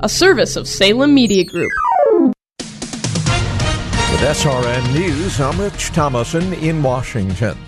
A service of Salem Media Group. With SRN News, I'm Rich Thomason in Washington.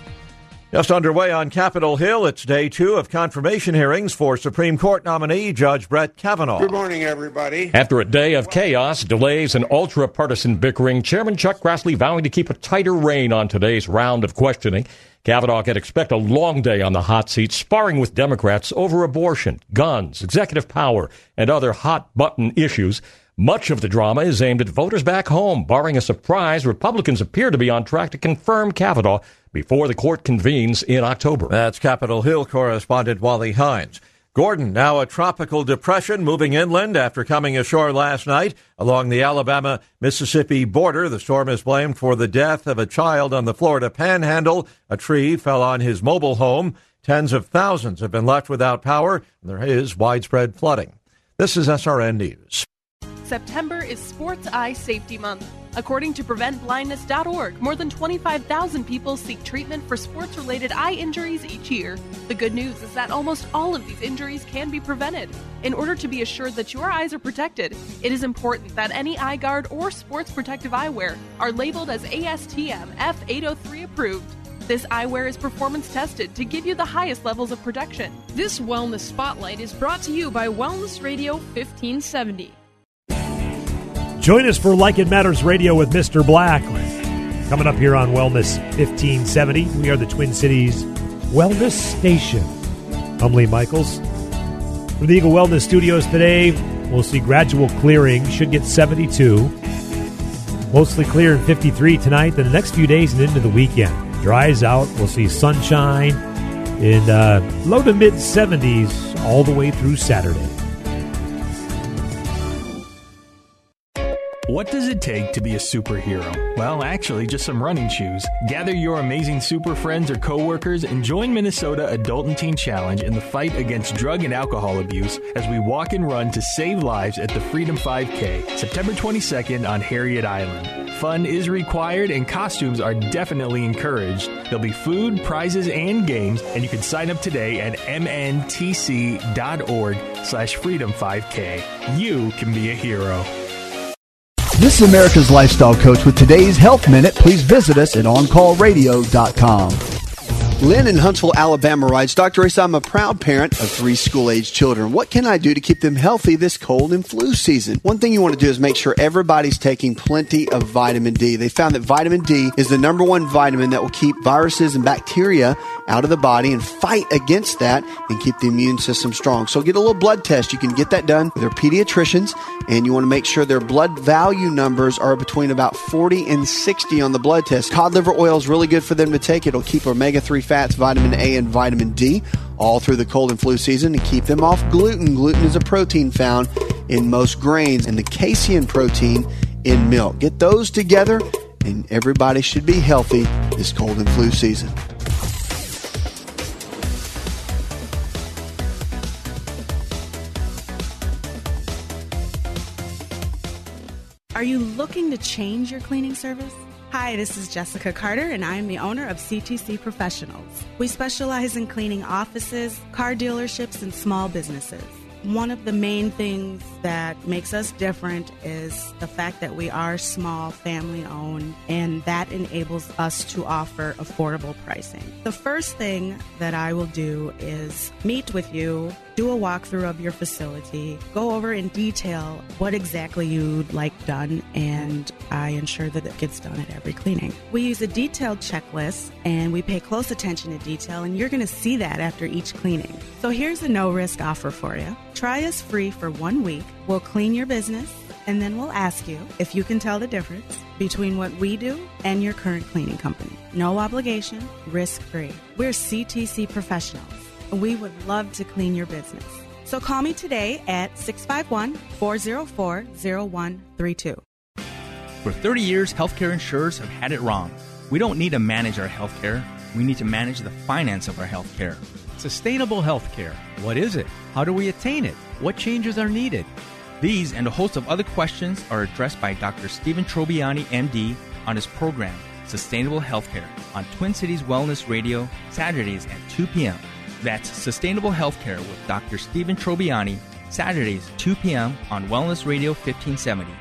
Just underway on Capitol Hill, it's day two of confirmation hearings for Supreme Court nominee Judge Brett Kavanaugh. Good morning, everybody. After a day of chaos, delays, and ultra partisan bickering, Chairman Chuck Grassley vowing to keep a tighter rein on today's round of questioning. Kavanaugh could expect a long day on the hot seat, sparring with Democrats over abortion, guns, executive power, and other hot button issues. Much of the drama is aimed at voters back home. Barring a surprise, Republicans appear to be on track to confirm Kavanaugh before the court convenes in October. That's Capitol Hill correspondent Wally Hindes. Gordon, now a tropical depression moving inland after coming ashore last night along the Alabama Mississippi border. The storm is blamed for the death of a child on the Florida panhandle. A tree fell on his mobile home. Tens of thousands have been left without power, and there is widespread flooding. This is SRN News. September is Sports Eye Safety Month. According to PreventBlindness.org, more than 25,000 people seek treatment for sports related eye injuries each year. The good news is that almost all of these injuries can be prevented. In order to be assured that your eyes are protected, it is important that any eye guard or sports protective eyewear are labeled as ASTM F803 approved. This eyewear is performance tested to give you the highest levels of protection. This Wellness Spotlight is brought to you by Wellness Radio 1570. Join us for Like It Matters Radio with Mr. Black. Coming up here on Wellness 1570, we are the Twin Cities Wellness Station. I'm Lee Michaels. From the Eagle Wellness Studios today, we'll see gradual clearing. Should get 72. Mostly clear in 53 tonight. Then the next few days and into the weekend. Dries out. We'll see sunshine in uh, low to mid 70s all the way through Saturday. What does it take to be a superhero? Well, actually, just some running shoes. Gather your amazing super friends or coworkers and join Minnesota Adult and Teen Challenge in the fight against drug and alcohol abuse as we walk and run to save lives at the Freedom 5K, September 22nd on Harriet Island. Fun is required and costumes are definitely encouraged. There'll be food, prizes, and games, and you can sign up today at mntc.org slash freedom 5K. You can be a hero. This is America's Lifestyle Coach with today's Health Minute. Please visit us at OnCallRadio.com. Lynn in Huntsville, Alabama writes, Dr. Ace, I'm a proud parent of three school-age children. What can I do to keep them healthy this cold and flu season? One thing you want to do is make sure everybody's taking plenty of vitamin D. They found that vitamin D is the number one vitamin that will keep viruses and bacteria out of the body and fight against that and keep the immune system strong. So get a little blood test. You can get that done with their pediatricians and you want to make sure their blood value numbers are between about 40 and 60 on the blood test. Cod liver oil is really good for them to take. It'll keep omega 3 fats, vitamin A, and vitamin D all through the cold and flu season and keep them off gluten. Gluten is a protein found in most grains and the casein protein in milk. Get those together and everybody should be healthy this cold and flu season. Are you looking to change your cleaning service? Hi, this is Jessica Carter, and I am the owner of CTC Professionals. We specialize in cleaning offices, car dealerships, and small businesses. One of the main things that makes us different is the fact that we are small, family owned, and that enables us to offer affordable pricing. The first thing that I will do is meet with you, do a walkthrough of your facility, go over in detail what exactly you'd like done, and I ensure that it gets done at every cleaning. We use a detailed checklist and we pay close attention to detail, and you're going to see that after each cleaning. So here's a no risk offer for you. Try us free for one week. We'll clean your business and then we'll ask you if you can tell the difference between what we do and your current cleaning company. No obligation, risk free. We're CTC professionals. We would love to clean your business. So call me today at 651 404 0132. For 30 years, healthcare insurers have had it wrong. We don't need to manage our healthcare, we need to manage the finance of our healthcare. Sustainable healthcare. What is it? How do we attain it? What changes are needed? These and a host of other questions are addressed by Dr. Stephen Trobiani, MD, on his program, Sustainable Healthcare, on Twin Cities Wellness Radio, Saturdays at 2 p.m. That's Sustainable Healthcare with Dr. Stephen Trobiani, Saturdays, 2 p.m. on Wellness Radio 1570.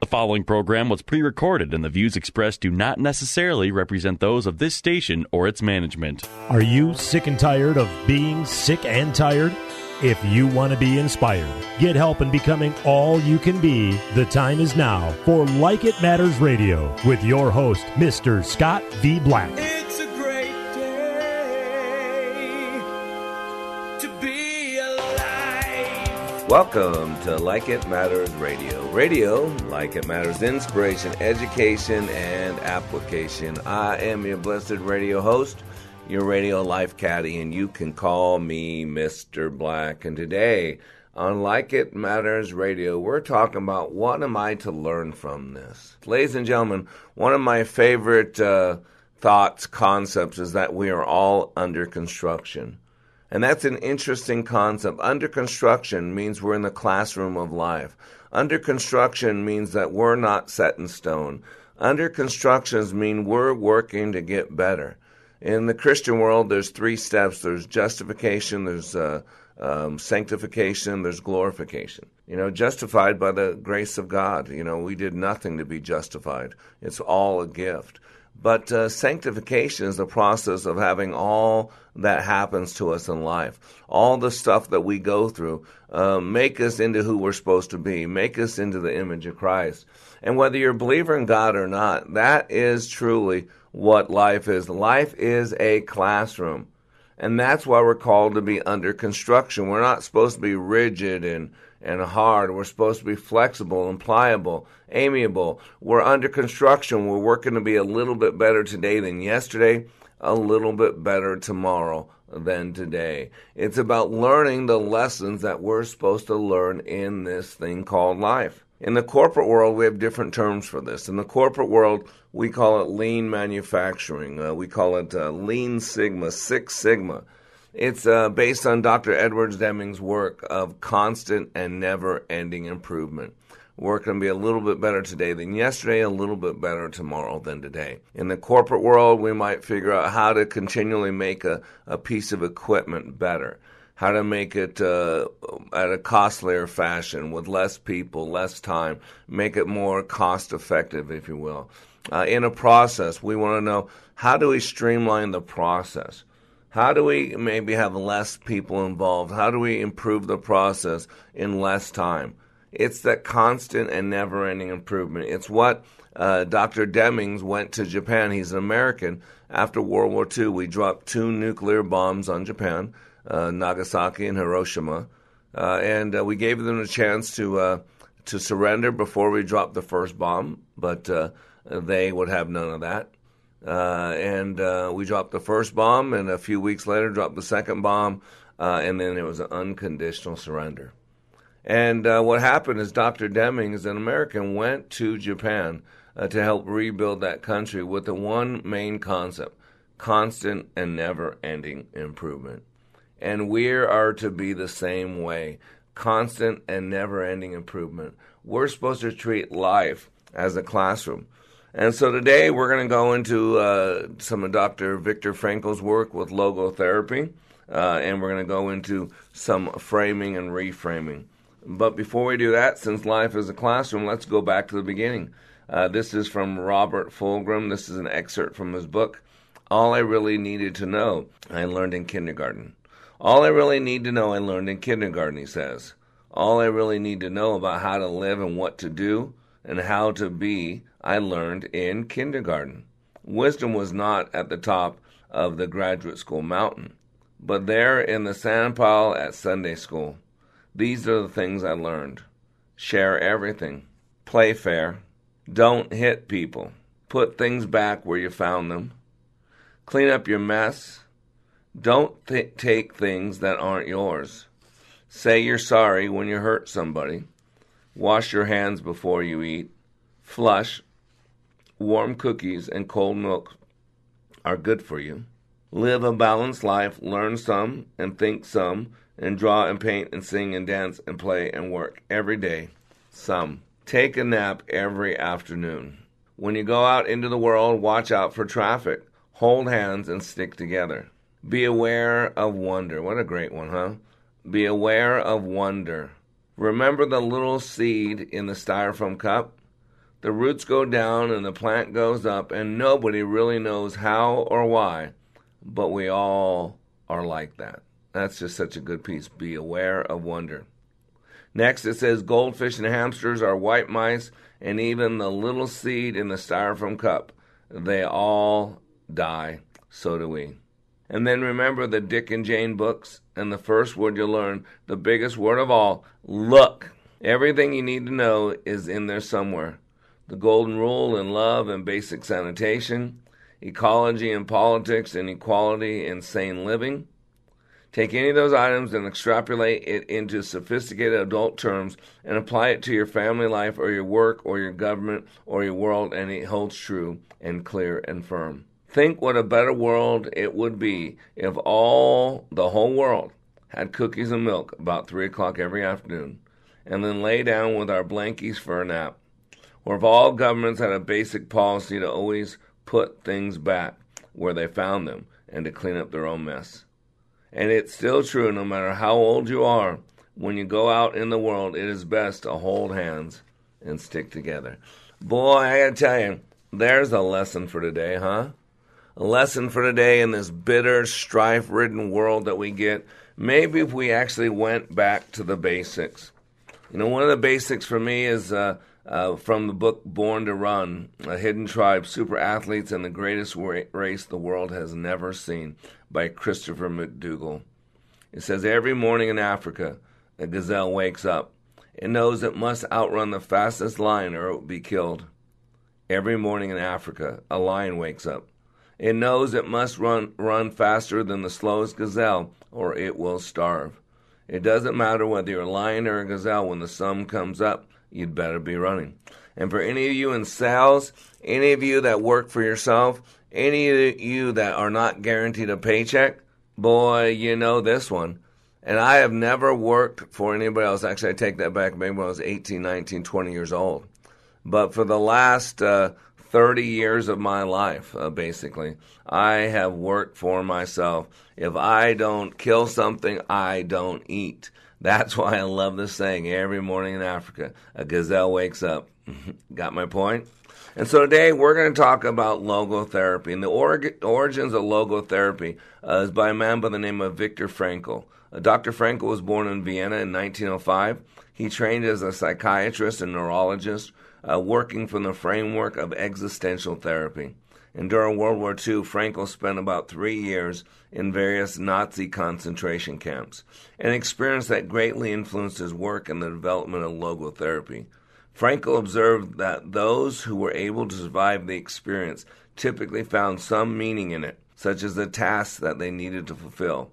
The following program was pre recorded, and the views expressed do not necessarily represent those of this station or its management. Are you sick and tired of being sick and tired? If you want to be inspired, get help in becoming all you can be, the time is now for Like It Matters Radio with your host, Mr. Scott V. Black. Welcome to Like It Matters Radio. Radio, like it matters, inspiration, education, and application. I am your blessed radio host, your radio life caddy, and you can call me Mr. Black. And today on Like It Matters Radio, we're talking about what am I to learn from this? Ladies and gentlemen, one of my favorite uh, thoughts, concepts is that we are all under construction. And that's an interesting concept. Under construction means we're in the classroom of life. Under construction means that we're not set in stone. Under constructions mean we're working to get better. In the Christian world, there's three steps there's justification, there's uh, um, sanctification, there's glorification. You know, justified by the grace of God. You know, we did nothing to be justified, it's all a gift. But uh, sanctification is the process of having all that happens to us in life, all the stuff that we go through, uh, make us into who we're supposed to be, make us into the image of Christ. And whether you're a believer in God or not, that is truly what life is. Life is a classroom. And that's why we're called to be under construction. We're not supposed to be rigid and, and hard. We're supposed to be flexible and pliable, amiable. We're under construction. We're working to be a little bit better today than yesterday, a little bit better tomorrow than today. It's about learning the lessons that we're supposed to learn in this thing called life. In the corporate world, we have different terms for this. In the corporate world, we call it lean manufacturing. Uh, we call it uh, lean sigma, Six Sigma. It's uh, based on Dr. Edwards Deming's work of constant and never ending improvement. We're going to be a little bit better today than yesterday, a little bit better tomorrow than today. In the corporate world, we might figure out how to continually make a, a piece of equipment better how to make it uh, at a costlier fashion with less people, less time, make it more cost effective, if you will. Uh, in a process, we want to know how do we streamline the process? How do we maybe have less people involved? How do we improve the process in less time? It's that constant and never ending improvement. It's what uh, Dr. Demings went to Japan. He's an American. After World War II, we dropped two nuclear bombs on Japan uh, Nagasaki and Hiroshima, uh, and uh, we gave them a chance to uh, to surrender before we dropped the first bomb, but uh, they would have none of that. Uh, and uh, we dropped the first bomb, and a few weeks later, dropped the second bomb, uh, and then it was an unconditional surrender. And uh, what happened is Dr. Demings, an American, went to Japan to help rebuild that country with the one main concept constant and never ending improvement. And we are to be the same way constant and never ending improvement. We're supposed to treat life as a classroom. And so today we're going to go into uh, some of Dr. Viktor Frankl's work with logotherapy, uh, and we're going to go into some framing and reframing. But before we do that, since life is a classroom, let's go back to the beginning. Uh, this is from Robert Fulghum. This is an excerpt from his book, All I Really Needed to Know I Learned in Kindergarten. All I really need to know I learned in kindergarten, he says. All I really need to know about how to live and what to do and how to be, I learned in kindergarten. Wisdom was not at the top of the graduate school mountain, but there in the sandpile at Sunday school. These are the things I learned share everything, play fair, don't hit people, put things back where you found them, clean up your mess don't th- take things that aren't yours. Say you're sorry when you hurt somebody. Wash your hands before you eat. Flush. Warm cookies and cold milk are good for you. Live a balanced life, learn some and think some, and draw and paint and sing and dance and play and work every day. Some. Take a nap every afternoon. When you go out into the world, watch out for traffic. Hold hands and stick together. Be aware of wonder. What a great one, huh? Be aware of wonder. Remember the little seed in the styrofoam cup? The roots go down and the plant goes up, and nobody really knows how or why, but we all are like that. That's just such a good piece. Be aware of wonder. Next, it says goldfish and hamsters are white mice, and even the little seed in the styrofoam cup, they all die. So do we. And then remember the Dick and Jane books, and the first word you'll learn, the biggest word of all, look. Everything you need to know is in there somewhere. The golden rule in love and basic sanitation, ecology and politics and equality and sane living. Take any of those items and extrapolate it into sophisticated adult terms and apply it to your family life or your work or your government or your world, and it holds true and clear and firm. Think what a better world it would be if all, the whole world, had cookies and milk about 3 o'clock every afternoon, and then lay down with our blankies for a nap. Or if all governments had a basic policy to always put things back where they found them and to clean up their own mess. And it's still true, no matter how old you are, when you go out in the world, it is best to hold hands and stick together. Boy, I gotta tell you, there's a lesson for today, huh? A lesson for today in this bitter, strife ridden world that we get. Maybe if we actually went back to the basics. You know, one of the basics for me is uh, uh, from the book Born to Run A Hidden Tribe Super Athletes and the Greatest Race the World Has Never Seen by Christopher McDougall. It says, Every morning in Africa, a gazelle wakes up. It knows it must outrun the fastest lion or it will be killed. Every morning in Africa, a lion wakes up. It knows it must run, run faster than the slowest gazelle or it will starve. It doesn't matter whether you're a lion or a gazelle, when the sun comes up, you'd better be running. And for any of you in sales, any of you that work for yourself, any of you that are not guaranteed a paycheck, boy, you know this one. And I have never worked for anybody else. Actually, I take that back. Maybe when I was 18, 19, 20 years old. But for the last uh, 30 years of my life, uh, basically, I have worked for myself. If I don't kill something, I don't eat. That's why I love this saying every morning in Africa a gazelle wakes up. Got my point? And so today we're going to talk about logotherapy. And the origins of logotherapy uh, is by a man by the name of Viktor Frankl. Uh, Dr. Frankl was born in Vienna in 1905. He trained as a psychiatrist and neurologist, uh, working from the framework of existential therapy. And during World War II, Frankl spent about three years in various Nazi concentration camps, an experience that greatly influenced his work in the development of logotherapy. Frankl observed that those who were able to survive the experience typically found some meaning in it, such as the tasks that they needed to fulfill.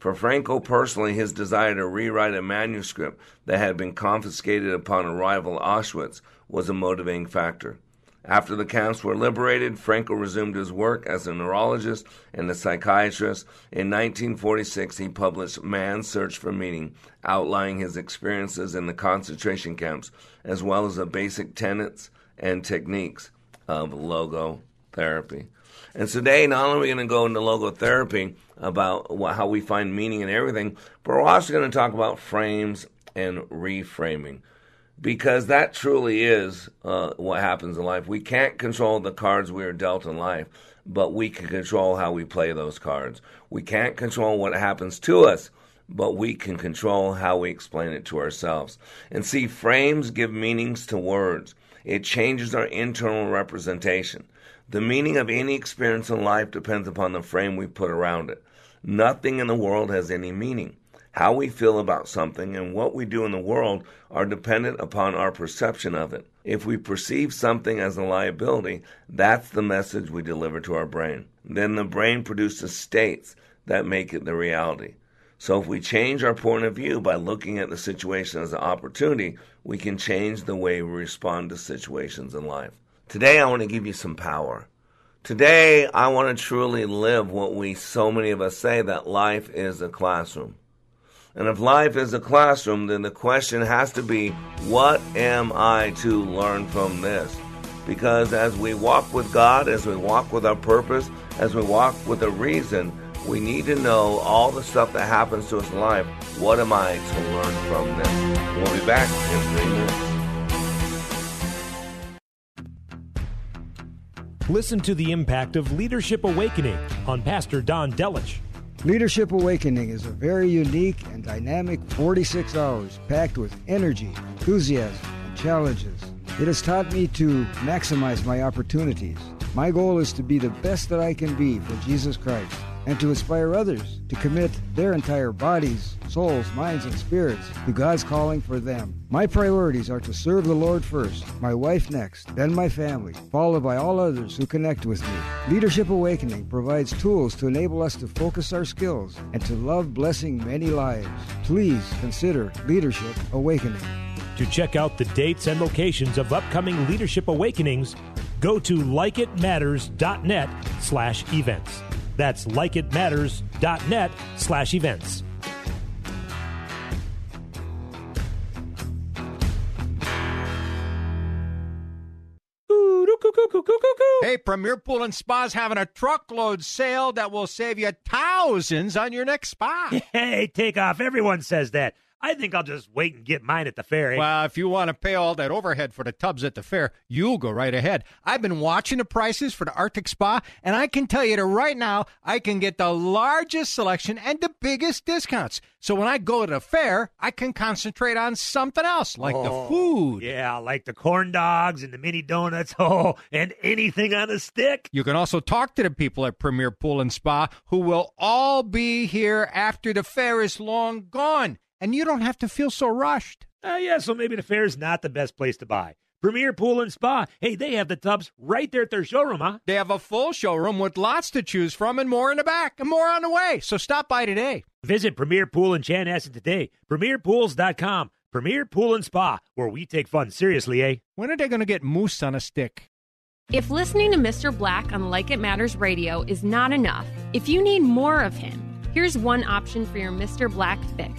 For Frankl personally, his desire to rewrite a manuscript that had been confiscated upon arrival at Auschwitz was a motivating factor. After the camps were liberated, Frankl resumed his work as a neurologist and a psychiatrist. In 1946, he published Man's Search for Meaning, outlining his experiences in the concentration camps, as well as the basic tenets and techniques of logotherapy. And today, not only are we going to go into logotherapy about how we find meaning in everything, but we're also going to talk about frames and reframing because that truly is uh, what happens in life. We can't control the cards we are dealt in life, but we can control how we play those cards. We can't control what happens to us, but we can control how we explain it to ourselves. And see, frames give meanings to words, it changes our internal representation. The meaning of any experience in life depends upon the frame we put around it. Nothing in the world has any meaning. How we feel about something and what we do in the world are dependent upon our perception of it. If we perceive something as a liability, that's the message we deliver to our brain. Then the brain produces states that make it the reality. So if we change our point of view by looking at the situation as an opportunity, we can change the way we respond to situations in life. Today, I want to give you some power. Today, I want to truly live what we so many of us say that life is a classroom. And if life is a classroom, then the question has to be what am I to learn from this? Because as we walk with God, as we walk with our purpose, as we walk with a reason, we need to know all the stuff that happens to us in life. What am I to learn from this? We'll be back in three minutes. Listen to the impact of Leadership Awakening on Pastor Don Delich. Leadership Awakening is a very unique and dynamic 46 hours packed with energy, enthusiasm, and challenges. It has taught me to maximize my opportunities. My goal is to be the best that I can be for Jesus Christ and to inspire others to commit their entire bodies, souls, minds, and spirits to God's calling for them. My priorities are to serve the Lord first, my wife next, then my family, followed by all others who connect with me. Leadership Awakening provides tools to enable us to focus our skills and to love blessing many lives. Please consider Leadership Awakening. To check out the dates and locations of upcoming Leadership Awakenings, go to likeitmatters.net slash events. That's likeitmatters.net slash events. Hey, Premier Pool and Spa's having a truckload sale that will save you thousands on your next spa. Hey, take off. Everyone says that. I think I'll just wait and get mine at the fair. eh? Well, if you want to pay all that overhead for the tubs at the fair, you'll go right ahead. I've been watching the prices for the Arctic Spa, and I can tell you that right now I can get the largest selection and the biggest discounts. So when I go to the fair, I can concentrate on something else, like the Oh, food. Yeah, like the corn dogs and the mini donuts. Oh, and anything on a stick. You can also talk to the people at Premier Pool and Spa who will all be here after the fair is long gone, and you don't have to feel so rushed. Uh, yeah, so maybe the fair's not the best place to buy. Premier Pool and Spa. Hey, they have the tubs right there at their showroom, huh? They have a full showroom with lots to choose from and more in the back and more on the way. So stop by today. Visit Premier Pool in Chanhassen today. PremierPools.com. Premier Pool and Spa, where we take fun seriously, eh? When are they going to get moose on a stick? If listening to Mr. Black on Like It Matters Radio is not enough, if you need more of him, here's one option for your Mr. Black fix.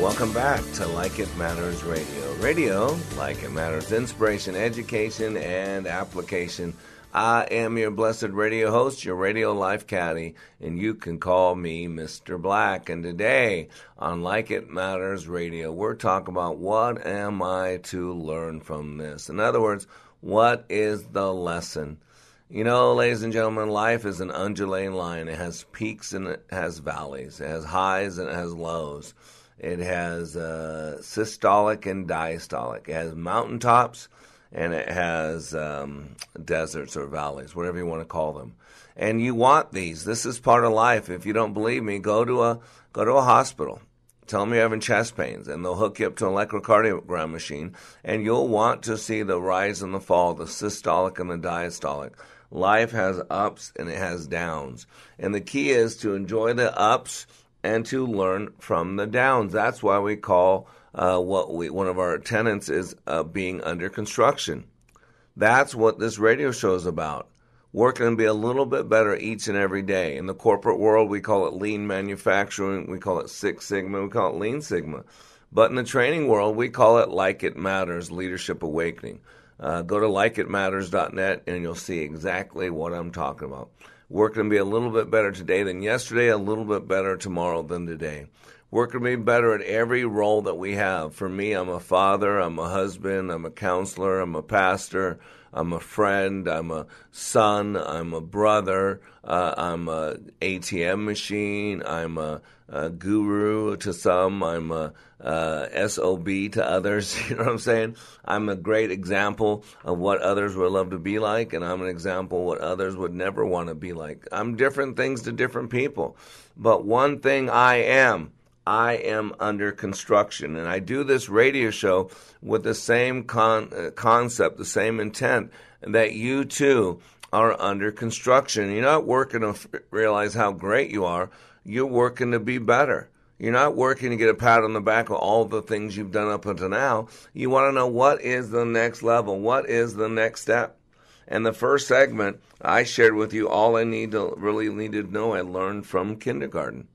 Welcome back to Like It Matters Radio. Radio, like it matters, inspiration, education, and application. I am your blessed radio host, your radio life caddy, and you can call me Mr. Black. And today on Like It Matters Radio, we're talking about what am I to learn from this? In other words, what is the lesson? You know, ladies and gentlemen, life is an undulating line. It has peaks and it has valleys. It has highs and it has lows. It has uh, systolic and diastolic. It has mountaintops and it has um, deserts or valleys, whatever you want to call them. And you want these. This is part of life. If you don't believe me, go to a go to a hospital. Tell them you're having chest pains, and they'll hook you up to an electrocardiogram machine, and you'll want to see the rise and the fall, the systolic and the diastolic. Life has ups and it has downs, and the key is to enjoy the ups and to learn from the downs. That's why we call uh, what we one of our tenants is uh, being under construction. That's what this radio show is about. Working to be a little bit better each and every day. In the corporate world, we call it lean manufacturing, we call it Six Sigma, we call it Lean Sigma. But in the training world, we call it like it matters, leadership awakening. Uh, go to likeitmatters.net and you'll see exactly what I'm talking about. Going to be a little bit better today than yesterday, a little bit better tomorrow than today. Going to be better at every role that we have. For me, I'm a father, I'm a husband, I'm a counselor, I'm a pastor, I'm a friend, I'm a son, I'm a brother, uh, I'm a ATM machine, I'm a, a guru to some, I'm a uh, SOB to others. You know what I'm saying? I'm a great example of what others would love to be like, and I'm an example what others would never want to be like. I'm different things to different people. But one thing I am, I am under construction. And I do this radio show with the same con- uh, concept, the same intent, that you too are under construction. You're not working to f- realize how great you are, you're working to be better. You're not working to get a pat on the back of all the things you've done up until now. You want to know what is the next level? What is the next step? And the first segment, I shared with you all I need to really need to know. I learned from kindergarten,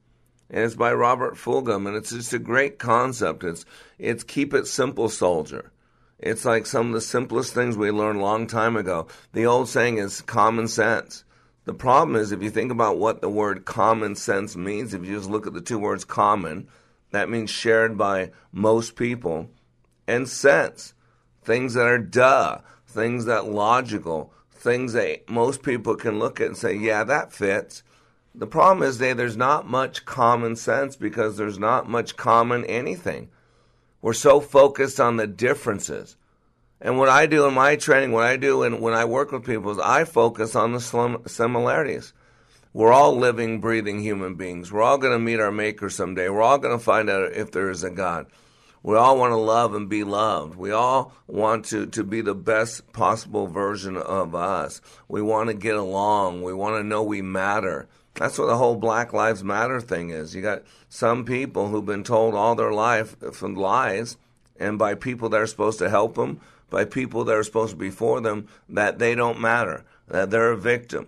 and it's by Robert Fulghum, and it's just a great concept. It's it's keep it simple, soldier. It's like some of the simplest things we learned a long time ago. The old saying is common sense. The problem is, if you think about what the word common sense means, if you just look at the two words common, that means shared by most people, and sense, things that are duh, things that logical, things that most people can look at and say, yeah, that fits. The problem is, there's not much common sense because there's not much common anything. We're so focused on the differences. And what I do in my training, what I do and when I work with people is I focus on the similarities. We're all living, breathing human beings. We're all going to meet our Maker someday. We're all going to find out if there is a God. We all want to love and be loved. We all want to, to be the best possible version of us. We want to get along. We want to know we matter. That's what the whole Black Lives Matter thing is. You got some people who've been told all their life from lies and by people that are supposed to help them by people that are supposed to be for them that they don't matter, that they're a victim.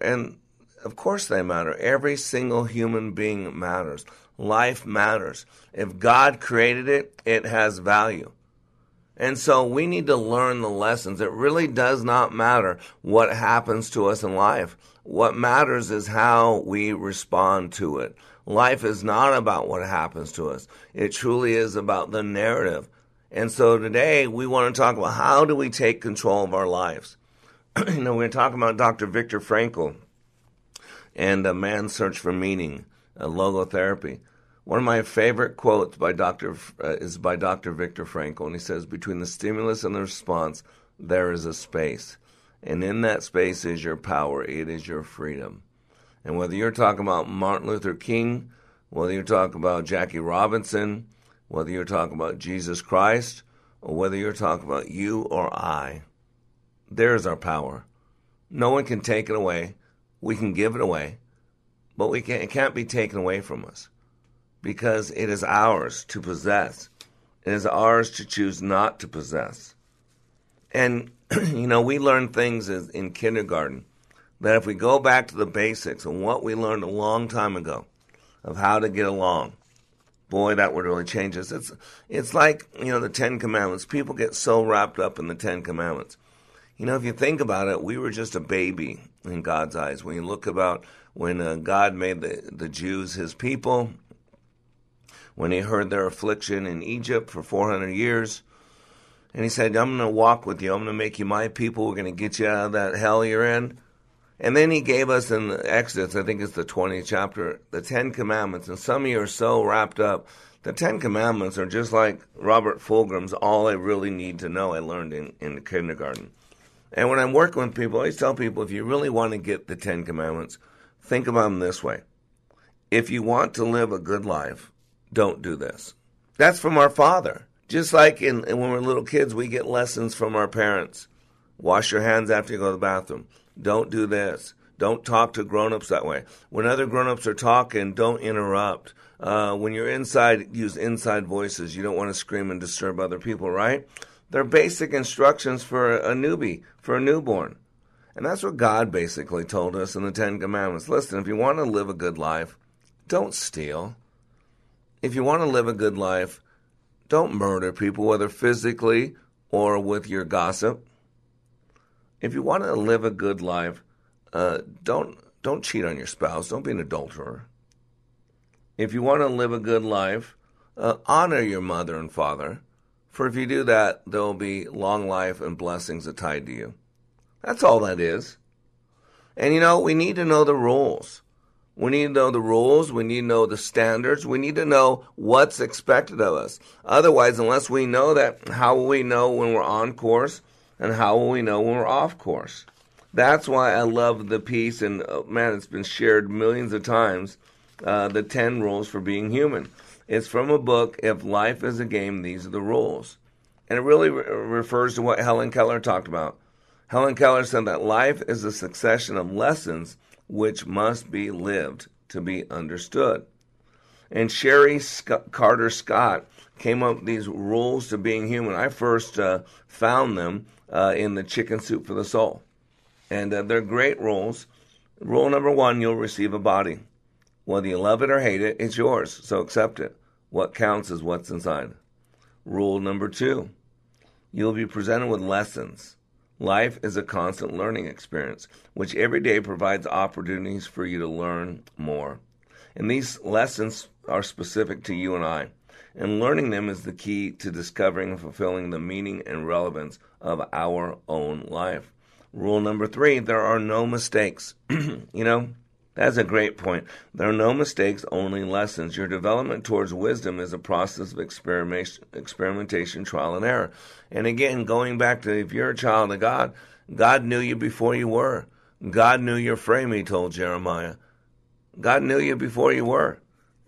And of course they matter. Every single human being matters. Life matters. If God created it, it has value. And so we need to learn the lessons. It really does not matter what happens to us in life. What matters is how we respond to it. Life is not about what happens to us. It truly is about the narrative and so today we want to talk about how do we take control of our lives. you know, we're talking about Dr. Viktor Frankl and a man's search for meaning, a logotherapy. One of my favorite quotes by Dr. Uh, is by Dr. Viktor Frankl, and he says, "Between the stimulus and the response, there is a space, and in that space is your power. It is your freedom." And whether you're talking about Martin Luther King, whether you're talking about Jackie Robinson, whether you're talking about Jesus Christ or whether you're talking about you or I. There's our power. No one can take it away. We can give it away, but we can't, it can't be taken away from us because it is ours to possess. It is ours to choose not to possess. And, you know, we learn things in kindergarten that if we go back to the basics and what we learned a long time ago of how to get along, boy, that would really change us. It's it's like you know the Ten Commandments. People get so wrapped up in the Ten Commandments. You know, if you think about it, we were just a baby in God's eyes. When you look about when uh, God made the the Jews His people, when He heard their affliction in Egypt for four hundred years. And he said, I'm going to walk with you. I'm going to make you my people. We're going to get you out of that hell you're in. And then he gave us in Exodus, I think it's the 20th chapter, the Ten Commandments. And some of you are so wrapped up. The Ten Commandments are just like Robert Fulghum's All I Really Need to Know I learned in, in kindergarten. And when I'm working with people, I always tell people if you really want to get the Ten Commandments, think about them this way. If you want to live a good life, don't do this. That's from our Father. Just like in, when we're little kids, we get lessons from our parents. Wash your hands after you go to the bathroom don't do this. Don't talk to grown-ups that way. When other grown-ups are talking, don't interrupt. Uh, when you're inside, use inside voices. You don't want to scream and disturb other people, right? They're basic instructions for a newbie, for a newborn. And that's what God basically told us in the Ten Commandments. Listen, if you want to live a good life, don't steal. If you want to live a good life, don't murder people, whether physically or with your gossip. If you want to live a good life, uh, don't don't cheat on your spouse. Don't be an adulterer. If you want to live a good life, uh, honor your mother and father. For if you do that, there will be long life and blessings tied to you. That's all that is. And you know, we need to know the rules. We need to know the rules. We need to know the standards. We need to know what's expected of us. Otherwise, unless we know that, how will we know when we're on course and how will we know when we're off course? That's why I love the piece, and uh, man, it's been shared millions of times uh, the 10 rules for being human. It's from a book, If Life is a Game, These Are the Rules. And it really re- refers to what Helen Keller talked about. Helen Keller said that life is a succession of lessons which must be lived to be understood. And Sherry Sc- Carter Scott came up with these rules to being human. I first uh, found them uh, in the Chicken Soup for the Soul. And uh, they're great rules. Rule number one you'll receive a body. Whether you love it or hate it, it's yours, so accept it. What counts is what's inside. Rule number two you'll be presented with lessons. Life is a constant learning experience, which every day provides opportunities for you to learn more. And these lessons are specific to you and I. And learning them is the key to discovering and fulfilling the meaning and relevance of our own life. Rule number three there are no mistakes. you know, that's a great point. There are no mistakes, only lessons. Your development towards wisdom is a process of experimentation, experimentation, trial, and error. And again, going back to if you're a child of God, God knew you before you were. God knew your frame, he told Jeremiah. God knew you before you were.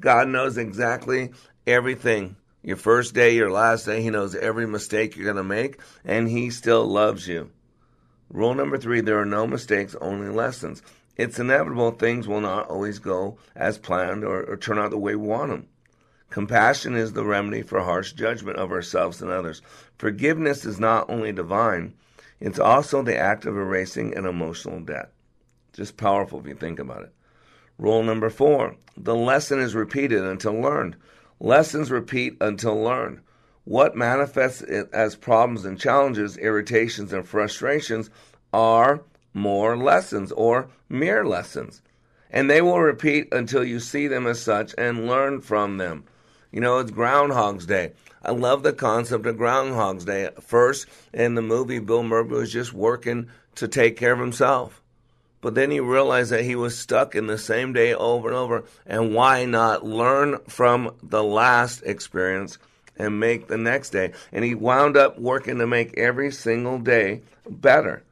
God knows exactly everything. Your first day, your last day, he knows every mistake you're going to make, and he still loves you. Rule number three there are no mistakes, only lessons. It's inevitable things will not always go as planned or, or turn out the way we want them. Compassion is the remedy for harsh judgment of ourselves and others. Forgiveness is not only divine, it's also the act of erasing an emotional debt. Just powerful if you think about it. Rule number four the lesson is repeated until learned. Lessons repeat until learned. What manifests as problems and challenges, irritations, and frustrations are more lessons or mere lessons. And they will repeat until you see them as such and learn from them. You know, it's Groundhog's Day. I love the concept of Groundhog's Day. First, in the movie, Bill Murray was just working to take care of himself. But then he realized that he was stuck in the same day over and over. And why not learn from the last experience and make the next day? And he wound up working to make every single day better.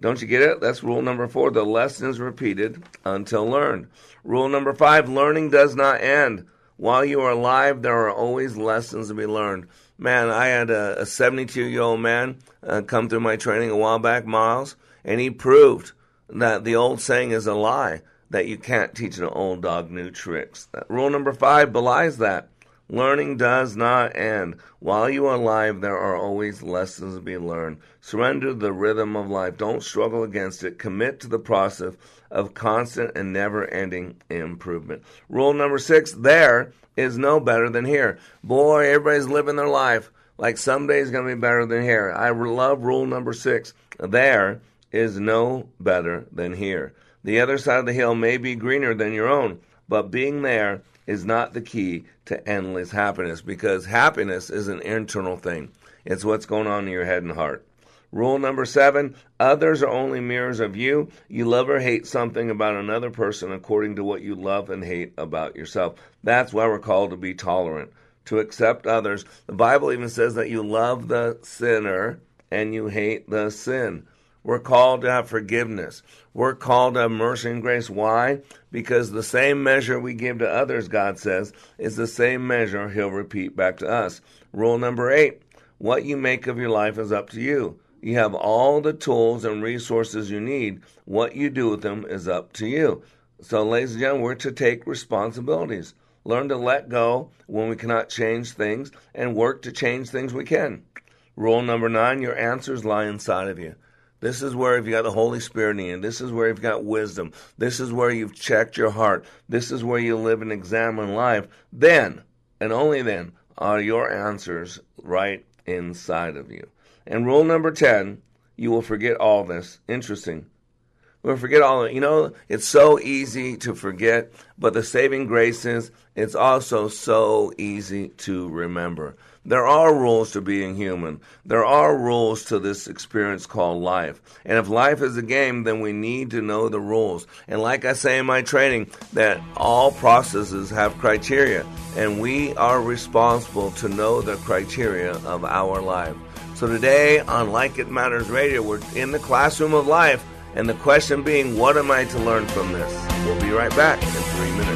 Don't you get it? That's rule number four. The lesson is repeated until learned. Rule number five learning does not end. While you are alive, there are always lessons to be learned. Man, I had a 72 year old man uh, come through my training a while back, Miles, and he proved that the old saying is a lie that you can't teach an old dog new tricks. Rule number five belies that. Learning does not end. While you are alive, there are always lessons to be learned. Surrender the rhythm of life. Don't struggle against it. Commit to the process of constant and never ending improvement. Rule number six there is no better than here. Boy, everybody's living their life like someday is going to be better than here. I love rule number six. There is no better than here. The other side of the hill may be greener than your own, but being there is not the key to endless happiness because happiness is an internal thing. It's what's going on in your head and heart. Rule number seven others are only mirrors of you. You love or hate something about another person according to what you love and hate about yourself. That's why we're called to be tolerant, to accept others. The Bible even says that you love the sinner and you hate the sin. We're called to have forgiveness. We're called to have mercy and grace. Why? Because the same measure we give to others, God says, is the same measure He'll repeat back to us. Rule number eight what you make of your life is up to you. You have all the tools and resources you need. What you do with them is up to you. So, ladies and gentlemen, we're to take responsibilities. Learn to let go when we cannot change things and work to change things we can. Rule number nine your answers lie inside of you. This is where you've got the Holy Spirit in you. This is where you've got wisdom. This is where you've checked your heart. This is where you live and examine life. Then, and only then, are your answers right inside of you. And rule number 10, you will forget all this. Interesting. We'll forget all of it. You know, it's so easy to forget, but the saving grace is it's also so easy to remember. There are rules to being human. There are rules to this experience called life. And if life is a game, then we need to know the rules. And like I say in my training, that all processes have criteria, and we are responsible to know the criteria of our life. So today on Like It Matters Radio, we're in the classroom of life, and the question being, what am I to learn from this? We'll be right back in three minutes.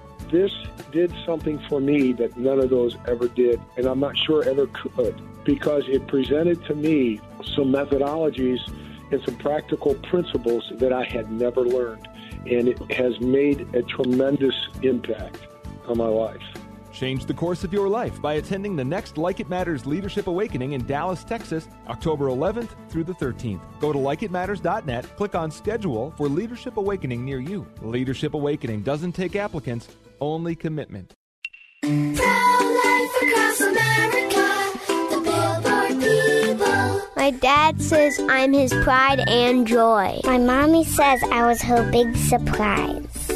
this did something for me that none of those ever did, and I'm not sure ever could, because it presented to me some methodologies and some practical principles that I had never learned. And it has made a tremendous impact on my life. Change the course of your life by attending the next Like It Matters Leadership Awakening in Dallas, Texas, October 11th through the 13th. Go to likeitmatters.net, click on schedule for Leadership Awakening near you. Leadership Awakening doesn't take applicants, only commitment. My dad says I'm his pride and joy. My mommy says I was her big surprise.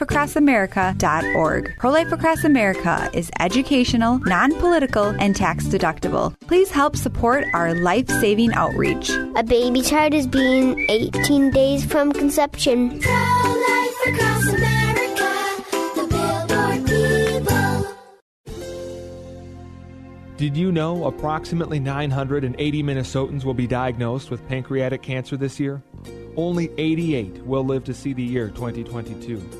prolifeacrossamerica.org. Pro Life Across America is educational, non political, and tax deductible. Please help support our life saving outreach. A baby child is being 18 days from conception. Pro-life across America, the Billboard people. Did you know approximately 980 Minnesotans will be diagnosed with pancreatic cancer this year? Only 88 will live to see the year 2022.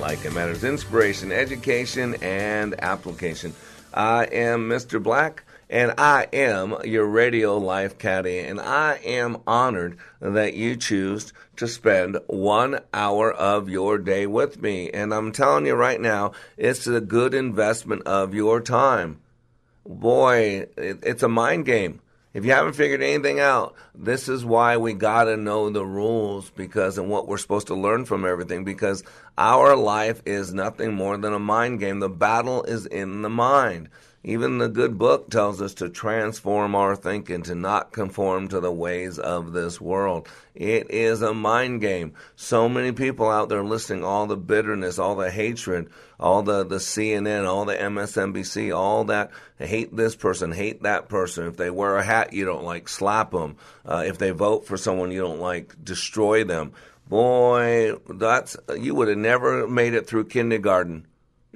like it matters, inspiration, education, and application. I am Mr. Black, and I am your radio life caddy, and I am honored that you choose to spend one hour of your day with me. And I'm telling you right now, it's a good investment of your time. Boy, it's a mind game. If you haven't figured anything out, this is why we got to know the rules because and what we're supposed to learn from everything because our life is nothing more than a mind game. The battle is in the mind. Even the good book tells us to transform our thinking, to not conform to the ways of this world. It is a mind game. So many people out there listening, all the bitterness, all the hatred, all the, the CNN, all the MSNBC, all that, hate this person, hate that person. If they wear a hat you don't like, slap them. Uh, if they vote for someone you don't like, destroy them. Boy, that's, you would have never made it through kindergarten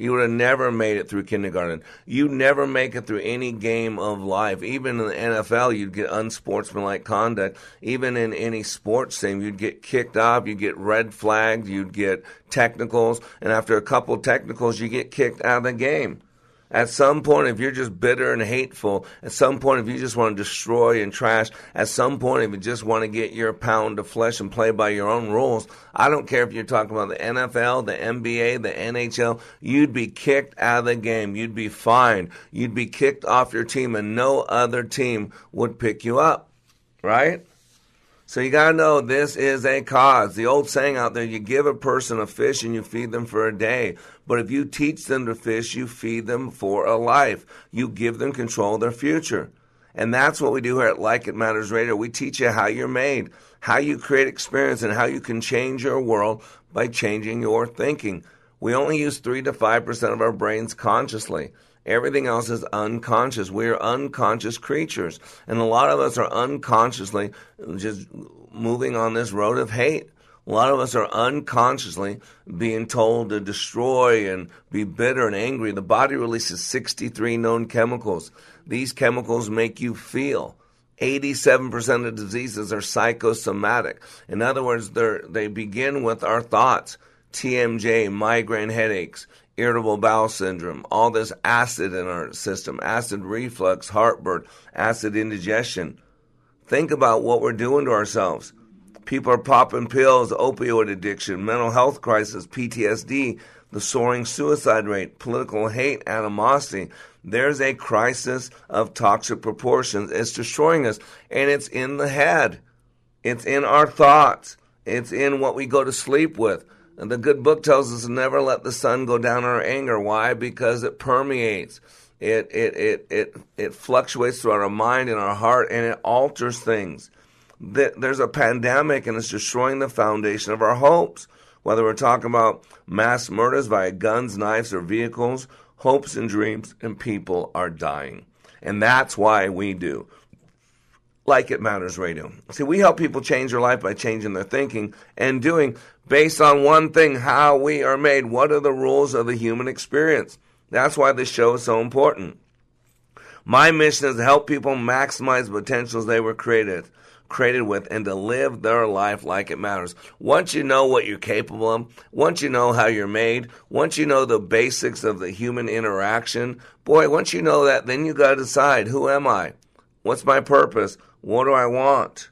You would have never made it through kindergarten. You'd never make it through any game of life. Even in the NFL, you'd get unsportsmanlike conduct. Even in any sports team, you'd get kicked off, you'd get red flagged, you'd get technicals, and after a couple technicals, you get kicked out of the game. At some point, if you're just bitter and hateful, at some point, if you just want to destroy and trash, at some point, if you just want to get your pound of flesh and play by your own rules, I don't care if you're talking about the NFL, the NBA, the NHL, you'd be kicked out of the game. You'd be fined. You'd be kicked off your team, and no other team would pick you up. Right? So you gotta know this is a cause. The old saying out there, you give a person a fish and you feed them for a day. But if you teach them to fish, you feed them for a life. You give them control of their future. And that's what we do here at Like It Matters Radio. We teach you how you're made, how you create experience, and how you can change your world by changing your thinking. We only use 3 to 5% of our brains consciously. Everything else is unconscious. We are unconscious creatures. And a lot of us are unconsciously just moving on this road of hate. A lot of us are unconsciously being told to destroy and be bitter and angry. The body releases 63 known chemicals. These chemicals make you feel. 87% of diseases are psychosomatic. In other words, they begin with our thoughts. TMJ, migraine headaches, irritable bowel syndrome, all this acid in our system, acid reflux, heartburn, acid indigestion. Think about what we're doing to ourselves. People are popping pills, opioid addiction, mental health crisis, PTSD, the soaring suicide rate, political hate, animosity. There's a crisis of toxic proportions. It's destroying us, and it's in the head. It's in our thoughts. It's in what we go to sleep with. The good book tells us never let the sun go down on our anger. Why? Because it permeates. It, it, it, it, it fluctuates throughout our mind and our heart and it alters things. There's a pandemic and it's destroying the foundation of our hopes. Whether we're talking about mass murders via guns, knives, or vehicles, hopes and dreams and people are dying. And that's why we do like It Matters Radio. See, we help people change their life by changing their thinking and doing based on one thing how we are made. What are the rules of the human experience? That's why this show is so important. My mission is to help people maximize the potentials they were created created with and to live their life like it matters. Once you know what you're capable of, once you know how you're made, once you know the basics of the human interaction, boy, once you know that, then you got to decide who am I? What's my purpose? What do I want?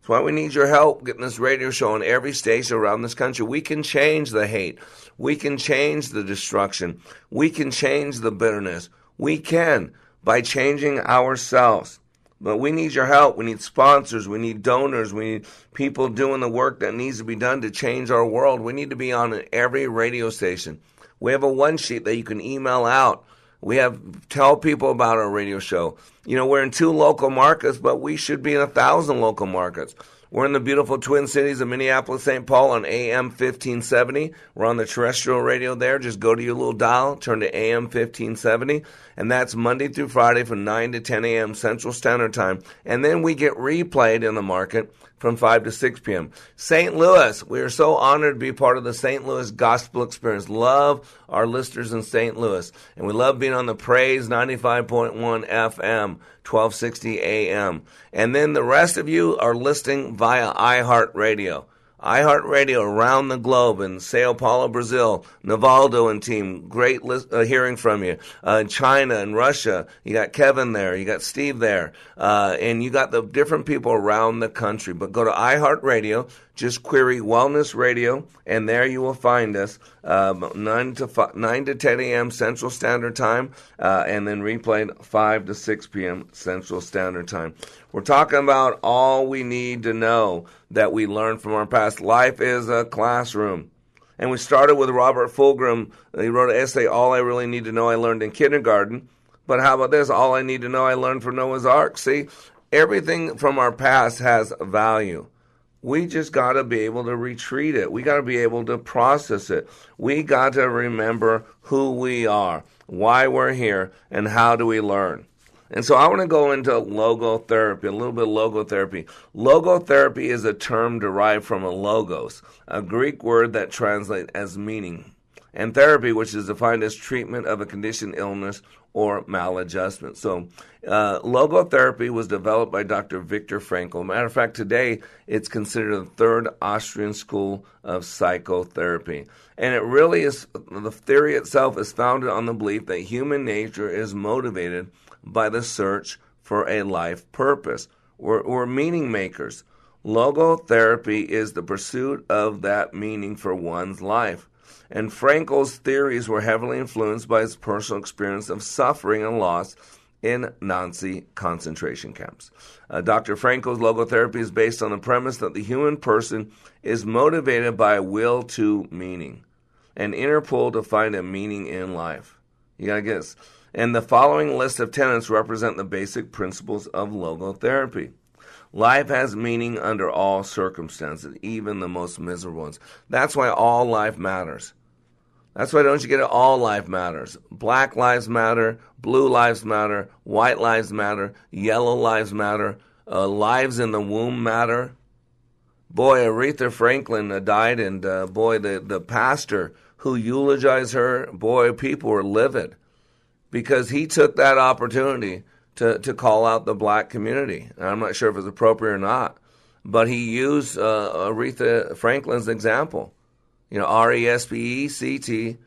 That's why we need your help getting this radio show on every station around this country. We can change the hate. We can change the destruction. We can change the bitterness. We can by changing ourselves. But we need your help. We need sponsors. We need donors. We need people doing the work that needs to be done to change our world. We need to be on every radio station. We have a one sheet that you can email out. We have tell people about our radio show. You know, we're in two local markets, but we should be in a thousand local markets. We're in the beautiful Twin Cities of Minneapolis, St. Paul on AM 1570. We're on the terrestrial radio there. Just go to your little dial, turn to AM 1570, and that's Monday through Friday from 9 to 10 a.m. Central Standard Time. And then we get replayed in the market from 5 to 6 p.m. St. Louis, we are so honored to be part of the St. Louis Gospel Experience. Love our listeners in St. Louis. And we love being on the Praise 95.1 FM, 1260 AM. And then the rest of you are listening via iHeartRadio iHeartRadio around the globe in Sao Paulo, Brazil. Navaldo and team, great li- uh, hearing from you. Uh, in China and Russia, you got Kevin there, you got Steve there, uh, and you got the different people around the country. But go to iHeartRadio, just query Wellness Radio, and there you will find us um, 9 to 5, 9 to 10 a.m. Central Standard Time, uh, and then replayed 5 to 6 p.m. Central Standard Time. We're talking about all we need to know that we learned from our past. Life is a classroom. And we started with Robert Fulghum. He wrote an essay, All I Really Need to Know I Learned in Kindergarten. But how about this? All I need to know I learned from Noah's Ark. See, everything from our past has value. We just got to be able to retreat it. We got to be able to process it. We got to remember who we are, why we're here, and how do we learn. And so I want to go into logotherapy, a little bit of logotherapy. Logotherapy is a term derived from a logos, a Greek word that translates as meaning. and therapy, which is defined as treatment of a condition, illness, or maladjustment. So, uh, logotherapy was developed by Dr. Viktor Frankl. Matter of fact, today it's considered the third Austrian school of psychotherapy. And it really is, the theory itself is founded on the belief that human nature is motivated by the search for a life purpose. We're, we're meaning makers. Logotherapy is the pursuit of that meaning for one's life. And Frankl's theories were heavily influenced by his personal experience of suffering and loss in Nazi concentration camps. Uh, Dr. Frankl's logotherapy is based on the premise that the human person is motivated by a will to meaning, an inner pull to find a meaning in life. You gotta this. And the following list of tenets represent the basic principles of logotherapy. Life has meaning under all circumstances, even the most miserable ones. That's why all life matters. That's why don't you get it? All life matters. Black lives matter, blue lives matter, white lives matter, yellow lives matter, uh, lives in the womb matter. Boy, Aretha Franklin uh, died, and uh, boy, the, the pastor who eulogized her, boy, people were livid because he took that opportunity to, to call out the black community. And I'm not sure if it's appropriate or not, but he used uh, Aretha Franklin's example, you know, R E S P E C T.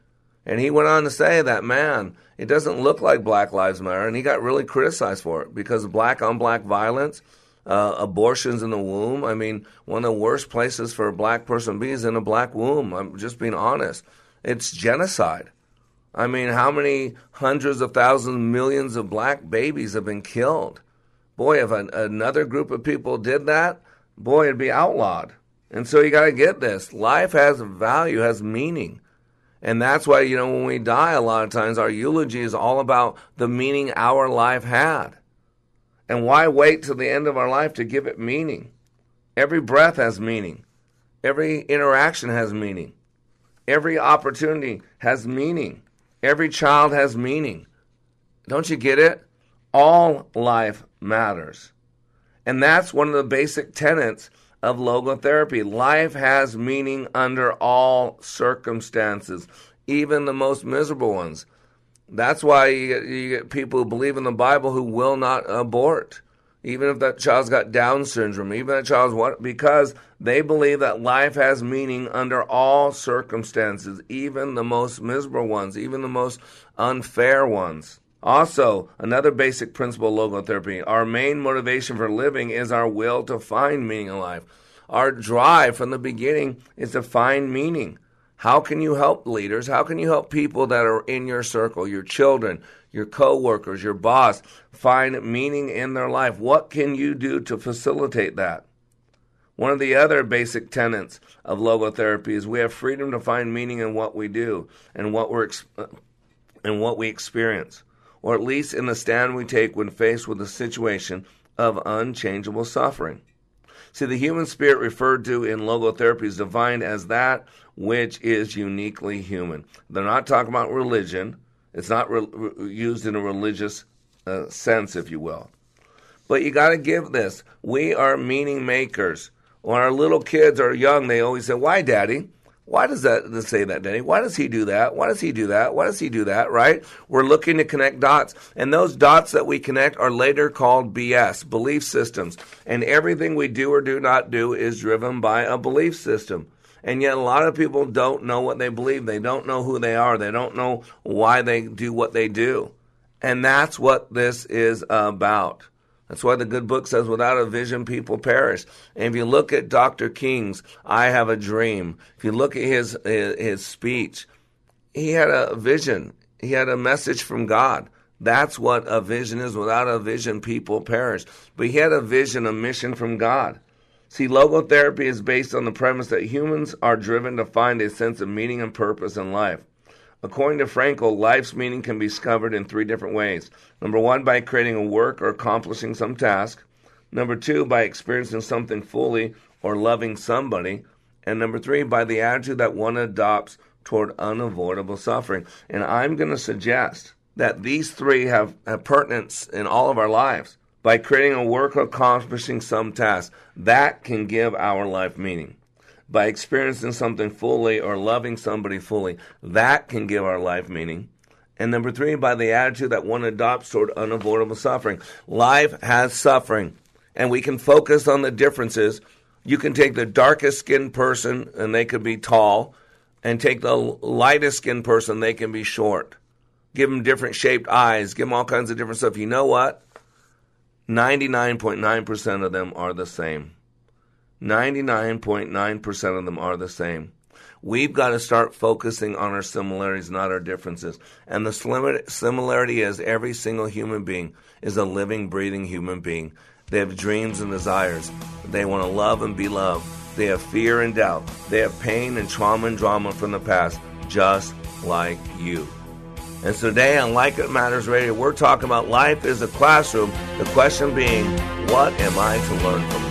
And he went on to say that, man, it doesn't look like Black Lives Matter. And he got really criticized for it because of black on black violence, uh, abortions in the womb. I mean, one of the worst places for a black person to be is in a black womb. I'm just being honest. It's genocide. I mean, how many hundreds of thousands, millions of black babies have been killed? Boy, if an, another group of people did that, boy, it'd be outlawed. And so you got to get this. Life has value, has meaning. And that's why, you know, when we die, a lot of times our eulogy is all about the meaning our life had. And why wait till the end of our life to give it meaning? Every breath has meaning, every interaction has meaning, every opportunity has meaning. Every child has meaning. Don't you get it? All life matters. And that's one of the basic tenets of logotherapy. Life has meaning under all circumstances, even the most miserable ones. That's why you get, you get people who believe in the Bible who will not abort even if that child's got Down syndrome, even that child's what, because they believe that life has meaning under all circumstances, even the most miserable ones, even the most unfair ones. Also, another basic principle of logotherapy our main motivation for living is our will to find meaning in life. Our drive from the beginning is to find meaning. How can you help leaders? How can you help people that are in your circle, your children, your coworkers, your boss, find meaning in their life. What can you do to facilitate that? One of the other basic tenets of logotherapy is we have freedom to find meaning in what we do and what we're and what we experience, or at least in the stand we take when faced with a situation of unchangeable suffering. See, the human spirit referred to in logotherapy is defined as that which is uniquely human. They're not talking about religion. It's not re- used in a religious uh, sense, if you will. But you got to give this. We are meaning makers. When our little kids are young, they always say, Why, Daddy? Why does that say that, Daddy? Why does he do that? Why does he do that? Why does he do that? Right? We're looking to connect dots. And those dots that we connect are later called BS, belief systems. And everything we do or do not do is driven by a belief system. And yet, a lot of people don't know what they believe. They don't know who they are. They don't know why they do what they do. And that's what this is about. That's why the good book says, without a vision, people perish. And if you look at Dr. King's I Have a Dream, if you look at his, his speech, he had a vision, he had a message from God. That's what a vision is. Without a vision, people perish. But he had a vision, a mission from God. See, logotherapy is based on the premise that humans are driven to find a sense of meaning and purpose in life. According to Frankl, life's meaning can be discovered in three different ways. Number one, by creating a work or accomplishing some task. Number two, by experiencing something fully or loving somebody. And number three, by the attitude that one adopts toward unavoidable suffering. And I'm going to suggest that these three have, have pertinence in all of our lives by creating a work or accomplishing some task. That can give our life meaning. By experiencing something fully or loving somebody fully. That can give our life meaning. And number three, by the attitude that one adopts toward unavoidable suffering. Life has suffering, and we can focus on the differences. You can take the darkest skinned person, and they could be tall, and take the lightest skinned person, they can be short. Give them different shaped eyes, give them all kinds of different stuff. You know what? 99.9% of them are the same. 99.9% of them are the same. We've got to start focusing on our similarities, not our differences. And the similarity is every single human being is a living, breathing human being. They have dreams and desires. They want to love and be loved. They have fear and doubt. They have pain and trauma and drama from the past, just like you. And so today on Like It Matters Radio, we're talking about life is a classroom. The question being, what am I to learn from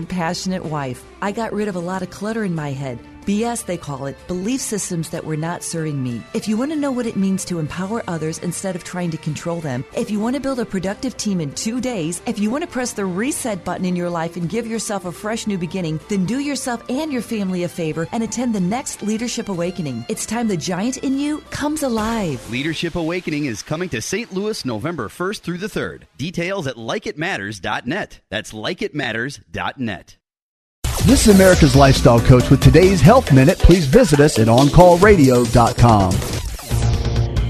and passionate wife. I got rid of a lot of clutter in my head. BS, they call it, belief systems that were not serving me. If you want to know what it means to empower others instead of trying to control them, if you want to build a productive team in two days, if you want to press the reset button in your life and give yourself a fresh new beginning, then do yourself and your family a favor and attend the next Leadership Awakening. It's time the giant in you comes alive. Leadership Awakening is coming to St. Louis November 1st through the 3rd. Details at likeitmatters.net. That's likeitmatters.net. This is America's Lifestyle Coach with today's Health Minute. Please visit us at OnCallRadio.com.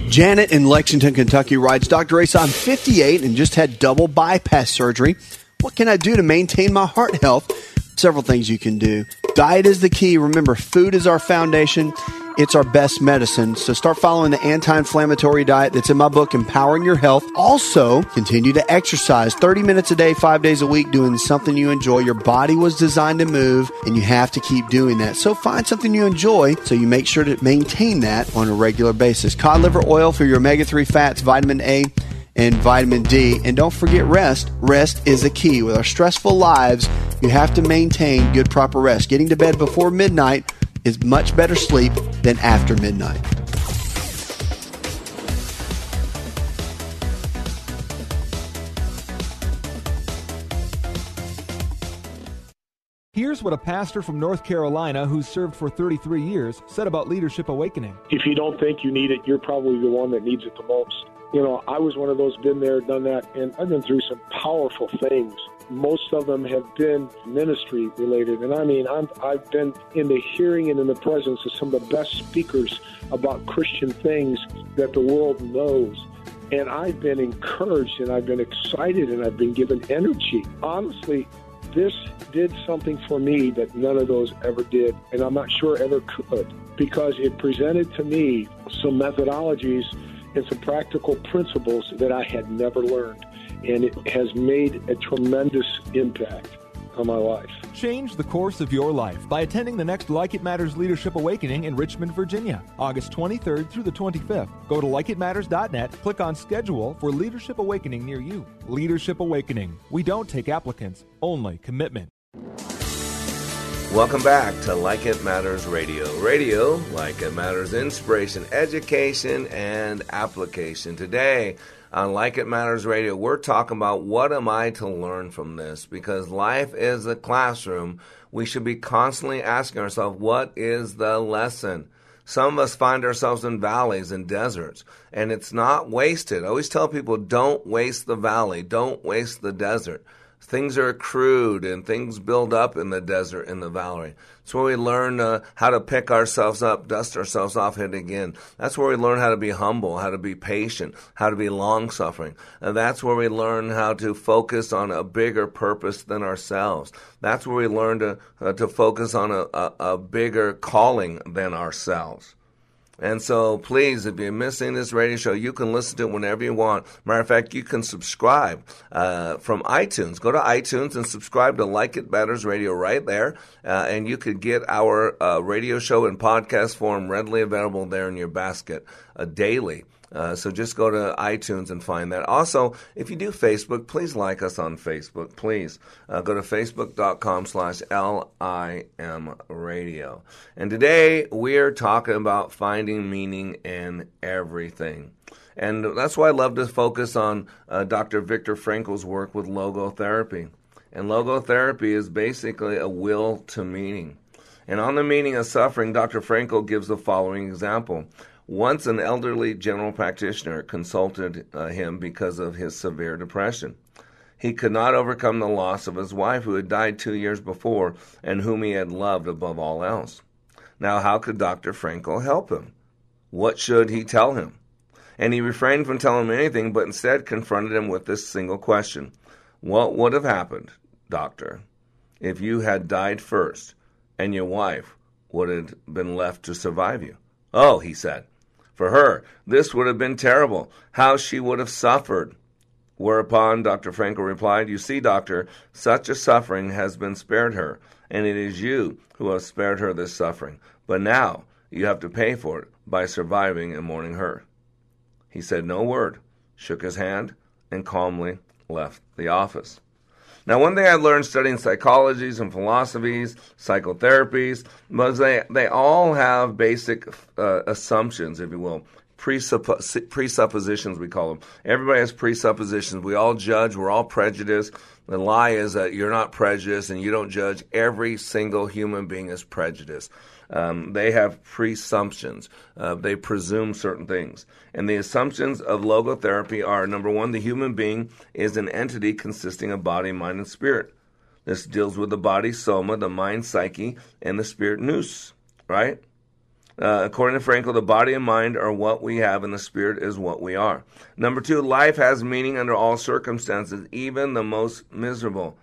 Janet in Lexington, Kentucky writes, Dr. Asa, I'm 58 and just had double bypass surgery. What can I do to maintain my heart health? Several things you can do. Diet is the key. Remember, food is our foundation it's our best medicine. So start following the anti inflammatory diet that's in my book, Empowering Your Health. Also, continue to exercise 30 minutes a day, five days a week, doing something you enjoy. Your body was designed to move, and you have to keep doing that. So find something you enjoy so you make sure to maintain that on a regular basis. Cod liver oil for your omega 3 fats, vitamin A and vitamin D. And don't forget rest. Rest is a key. With our stressful lives, you have to maintain good, proper rest. Getting to bed before midnight is much better sleep than after midnight. Here's what a pastor from North Carolina who's served for 33 years said about Leadership Awakening. If you don't think you need it, you're probably the one that needs it the most. You know, I was one of those, been there, done that, and I've been through some powerful things most of them have been ministry related. And I mean, i have been in the hearing and in the presence of some of the best speakers about Christian things that the world knows. And I've been encouraged and I've been excited and I've been given energy. Honestly, this did something for me that none of those ever did, and I'm not sure ever could, because it presented to me some methodologies and some practical principles that I had never learned and it has made a tremendous impact on my life. Change the course of your life by attending the next Like It Matters Leadership Awakening in Richmond, Virginia, August 23rd through the 25th. Go to likeitmatters.net, click on schedule for Leadership Awakening near you. Leadership Awakening. We don't take applicants, only commitment. Welcome back to Like It Matters Radio. Radio, like it matters, inspiration, education, and application. Today, on Like It Matters Radio, we're talking about what am I to learn from this? Because life is a classroom. We should be constantly asking ourselves, what is the lesson? Some of us find ourselves in valleys and deserts, and it's not wasted. I always tell people, don't waste the valley, don't waste the desert. Things are accrued and things build up in the desert, in the valley. It's where we learn uh, how to pick ourselves up, dust ourselves off, hit again. That's where we learn how to be humble, how to be patient, how to be long suffering. And that's where we learn how to focus on a bigger purpose than ourselves. That's where we learn to, uh, to focus on a, a, a bigger calling than ourselves. And so, please, if you're missing this radio show, you can listen to it whenever you want. Matter of fact, you can subscribe uh, from iTunes. Go to iTunes and subscribe to Like It Matters Radio right there, uh, and you could get our uh, radio show in podcast form readily available there in your basket uh, daily. Uh, so just go to iTunes and find that. Also, if you do Facebook, please like us on Facebook. Please uh, go to facebook.com slash LIM radio. And today we're talking about finding meaning in everything. And that's why I love to focus on uh, Dr. Viktor Frankl's work with logotherapy. And logotherapy is basically a will to meaning. And on the meaning of suffering, Dr. Frankl gives the following example. Once an elderly general practitioner consulted uh, him because of his severe depression. He could not overcome the loss of his wife, who had died two years before and whom he had loved above all else. Now, how could Dr. Frankl help him? What should he tell him? And he refrained from telling him anything, but instead confronted him with this single question What would have happened, doctor, if you had died first and your wife would have been left to survive you? Oh, he said, for her, this would have been terrible. How she would have suffered. Whereupon Dr. Frankl replied, You see, doctor, such a suffering has been spared her, and it is you who have spared her this suffering. But now you have to pay for it by surviving and mourning her. He said no word, shook his hand, and calmly left the office. Now, one thing I learned studying psychologies and philosophies, psychotherapies, was they, they all have basic uh, assumptions, if you will, Presuppo- presuppositions, we call them. Everybody has presuppositions. We all judge, we're all prejudiced. The lie is that you're not prejudiced and you don't judge. Every single human being is prejudiced. Um, they have presumptions. Uh, they presume certain things. And the assumptions of logotherapy are number one, the human being is an entity consisting of body, mind, and spirit. This deals with the body, soma, the mind, psyche, and the spirit, nous, right? Uh, according to Frankl, the body and mind are what we have, and the spirit is what we are. Number two, life has meaning under all circumstances, even the most miserable.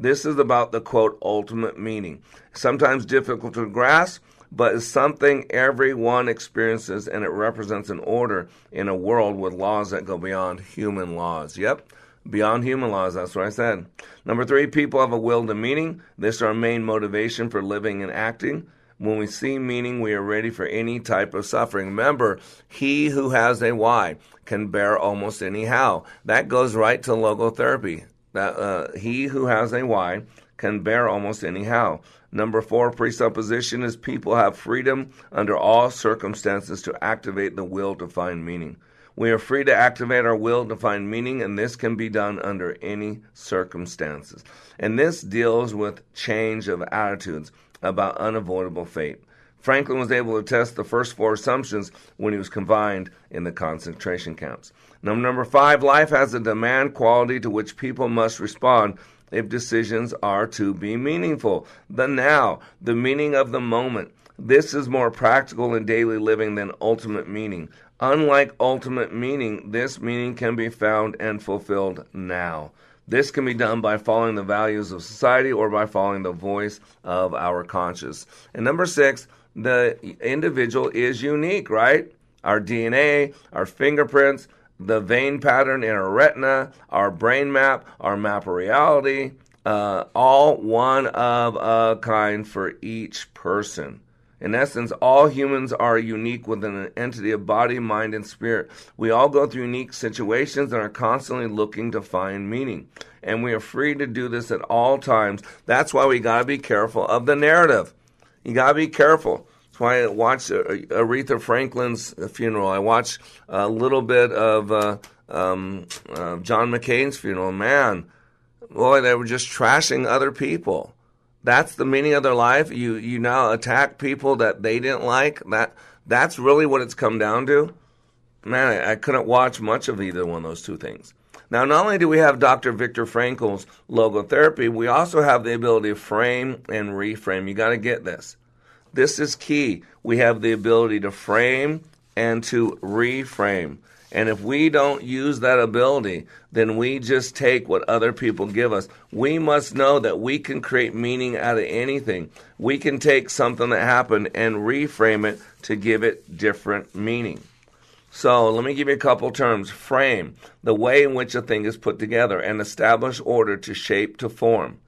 This is about the quote, ultimate meaning. Sometimes difficult to grasp, but is something everyone experiences, and it represents an order in a world with laws that go beyond human laws. Yep, beyond human laws, that's what I said. Number three, people have a will to meaning. This is our main motivation for living and acting. When we see meaning, we are ready for any type of suffering. Remember, he who has a why can bear almost any how. That goes right to logotherapy. That uh, he who has a why can bear almost any how. Number four presupposition is people have freedom under all circumstances to activate the will to find meaning. We are free to activate our will to find meaning, and this can be done under any circumstances. And this deals with change of attitudes about unavoidable fate. Franklin was able to test the first four assumptions when he was confined in the concentration camps. Number, five, life has a demand quality to which people must respond if decisions are to be meaningful. The now, the meaning of the moment. This is more practical in daily living than ultimate meaning. Unlike ultimate meaning, this meaning can be found and fulfilled now. This can be done by following the values of society or by following the voice of our conscience. And number six, the individual is unique, right? Our DNA, our fingerprints, the vein pattern in our retina, our brain map, our map of reality, uh, all one of a kind for each person. In essence, all humans are unique within an entity of body, mind, and spirit. We all go through unique situations and are constantly looking to find meaning. And we are free to do this at all times. That's why we got to be careful of the narrative. You got to be careful. That's why I watched uh, Aretha Franklin's funeral. I watched a little bit of uh, um, uh, John McCain's funeral. Man, boy, they were just trashing other people that's the meaning of their life. You you now attack people that they didn't like. That that's really what it's come down to. Man, I, I couldn't watch much of either one of those two things. Now, not only do we have Dr. Viktor Frankl's logotherapy, we also have the ability to frame and reframe. You got to get this. This is key. We have the ability to frame and to reframe. And if we don't use that ability, then we just take what other people give us. We must know that we can create meaning out of anything. We can take something that happened and reframe it to give it different meaning. So let me give you a couple terms. Frame, the way in which a thing is put together, and establish order to shape to form.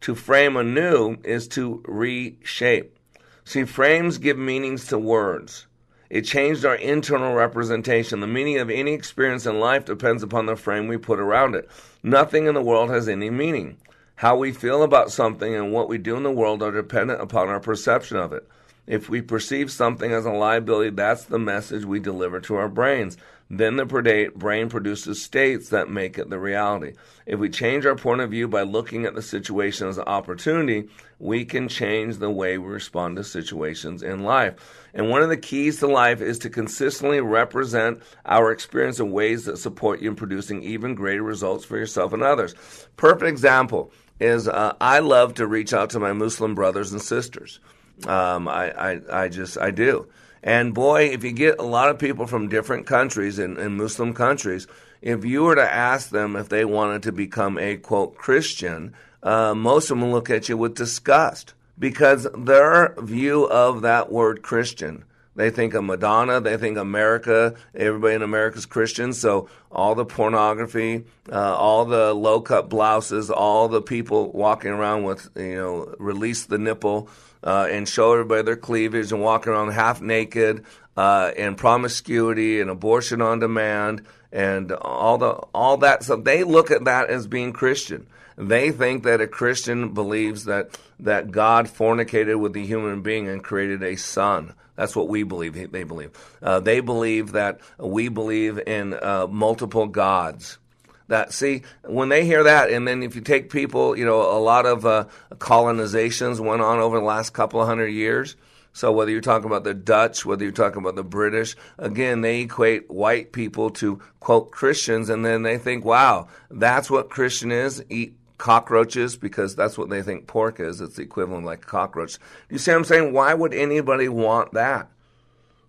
To frame anew is to reshape. See, frames give meanings to words. It changed our internal representation. The meaning of any experience in life depends upon the frame we put around it. Nothing in the world has any meaning. How we feel about something and what we do in the world are dependent upon our perception of it. If we perceive something as a liability, that's the message we deliver to our brains. Then the brain produces states that make it the reality. If we change our point of view by looking at the situation as an opportunity, we can change the way we respond to situations in life. And one of the keys to life is to consistently represent our experience in ways that support you in producing even greater results for yourself and others. Perfect example is uh, I love to reach out to my Muslim brothers and sisters. Um, I, I, I just, I do. And boy, if you get a lot of people from different countries and, and Muslim countries, if you were to ask them if they wanted to become a quote Christian, uh, most of them will look at you with disgust because their view of that word Christian. They think of Madonna. They think America. Everybody in America is Christian. So all the pornography, uh, all the low cut blouses, all the people walking around with you know release the nipple uh, and show everybody their cleavage and walking around half naked, uh, and promiscuity and abortion on demand and all the all that So They look at that as being Christian. They think that a Christian believes that that God fornicated with the human being and created a son. That's what we believe. They believe. Uh, they believe that we believe in uh, multiple gods. That see when they hear that, and then if you take people, you know, a lot of uh, colonizations went on over the last couple of hundred years. So whether you're talking about the Dutch, whether you're talking about the British, again, they equate white people to quote Christians, and then they think, wow, that's what Christian is. Eat cockroaches because that's what they think pork is. It's the equivalent like a cockroach. You see what I'm saying? Why would anybody want that?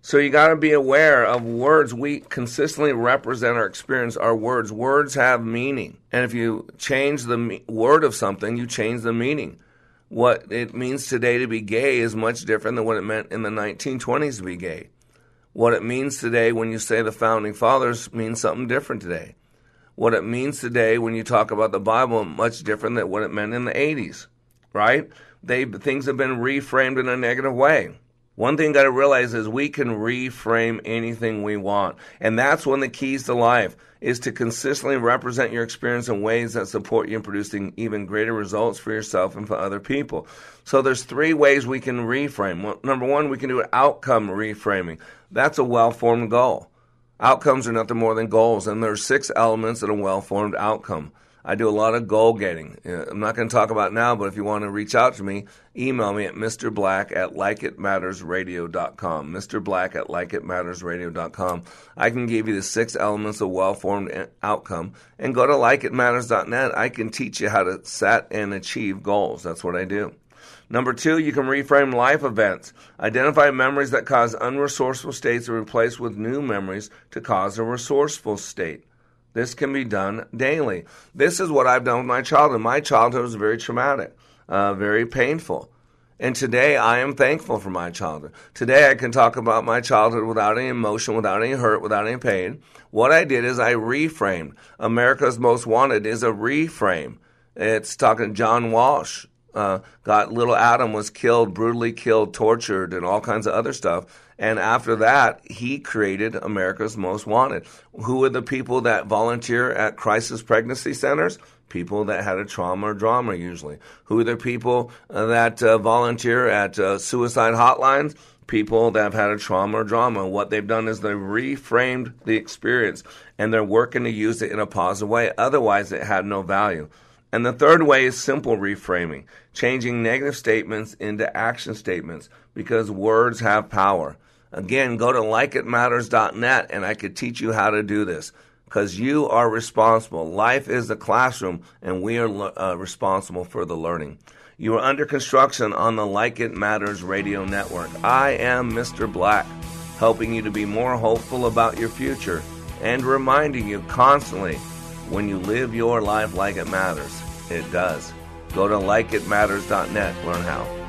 So you got to be aware of words. We consistently represent our experience, our words. Words have meaning. And if you change the me- word of something, you change the meaning. What it means today to be gay is much different than what it meant in the 1920s to be gay. What it means today when you say the founding fathers means something different today what it means today when you talk about the Bible much different than what it meant in the 80s, right? They things have been reframed in a negative way. One thing you got to realize is we can reframe anything we want. And that's one of the keys to life is to consistently represent your experience in ways that support you in producing even greater results for yourself and for other people. So there's three ways we can reframe. Number one, we can do outcome reframing. That's a well-formed goal. Outcomes are nothing more than goals, and there are six elements in a well-formed outcome. I do a lot of goal getting. Uh, I'm not going to talk about now, but if you want to reach out to me, email me at mrblack at likeitmattersradio.com. Mr. Black at likeitmattersradio.com. I can give you the six elements of well-formed eh, outcome. And go to likeitmatters.net. I can teach you how to set and achieve goals. That's what I do. Number two, you can reframe life events. Identify memories that cause unresourceful states and replace with new memories to cause a resourceful state. This can be done daily. This is what I've done with my childhood. My childhood was very traumatic, uh, very painful. And today I am thankful for my childhood. Today I can talk about my childhood without any emotion, without any hurt, without any pain. What I did is I reframed. America's Most Wanted is a reframe. It's talking John Walsh uh, got little Adam was killed, brutally killed, tortured, and all kinds of other stuff. And after that, he created America's Most Wanted. Who are the people that volunteer at crisis pregnancy centers? People that had a trauma or drama, usually. Who are the people uh, that uh, volunteer at uh, suicide hotlines? People that have had a trauma or drama. What they've done is they've reframed the experience and they're working to use it in a positive way. Otherwise, it had no value. And the third way is simple reframing, changing negative statements into action statements because words have power. Again, go to likeitmatters.net and I could teach you how to do this because you are responsible. Life is a classroom and we are uh, responsible for the learning. You are under construction on the Like It Matters radio network. I am Mr. Black, helping you to be more hopeful about your future and reminding you constantly when you live your life like it matters, it does. Go to likeitmatters.net, learn how.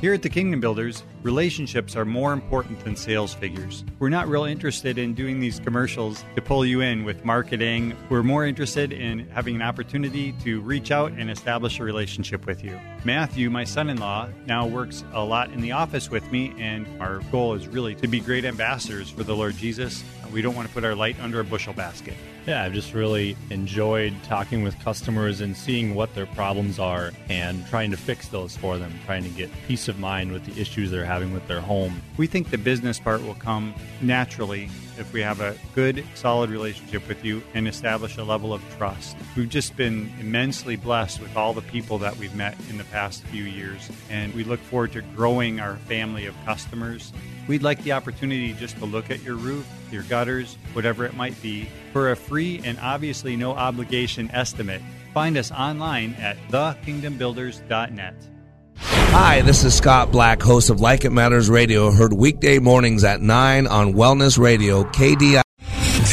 Here at the Kingdom Builders, relationships are more important than sales figures. We're not real interested in doing these commercials to pull you in with marketing. We're more interested in having an opportunity to reach out and establish a relationship with you. Matthew, my son in law, now works a lot in the office with me, and our goal is really to be great ambassadors for the Lord Jesus. We don't want to put our light under a bushel basket. Yeah, I've just really enjoyed talking with customers and seeing what their problems are and trying to fix those for them, trying to get peace of mind with the issues they're having with their home. We think the business part will come naturally if we have a good, solid relationship with you and establish a level of trust. We've just been immensely blessed with all the people that we've met in the past few years, and we look forward to growing our family of customers. We'd like the opportunity just to look at your roof, your gutters, whatever it might be, for a free and obviously no obligation estimate. Find us online at thekingdombuilders.net. Hi, this is Scott Black, host of Like It Matters Radio, heard weekday mornings at 9 on Wellness Radio, KDI.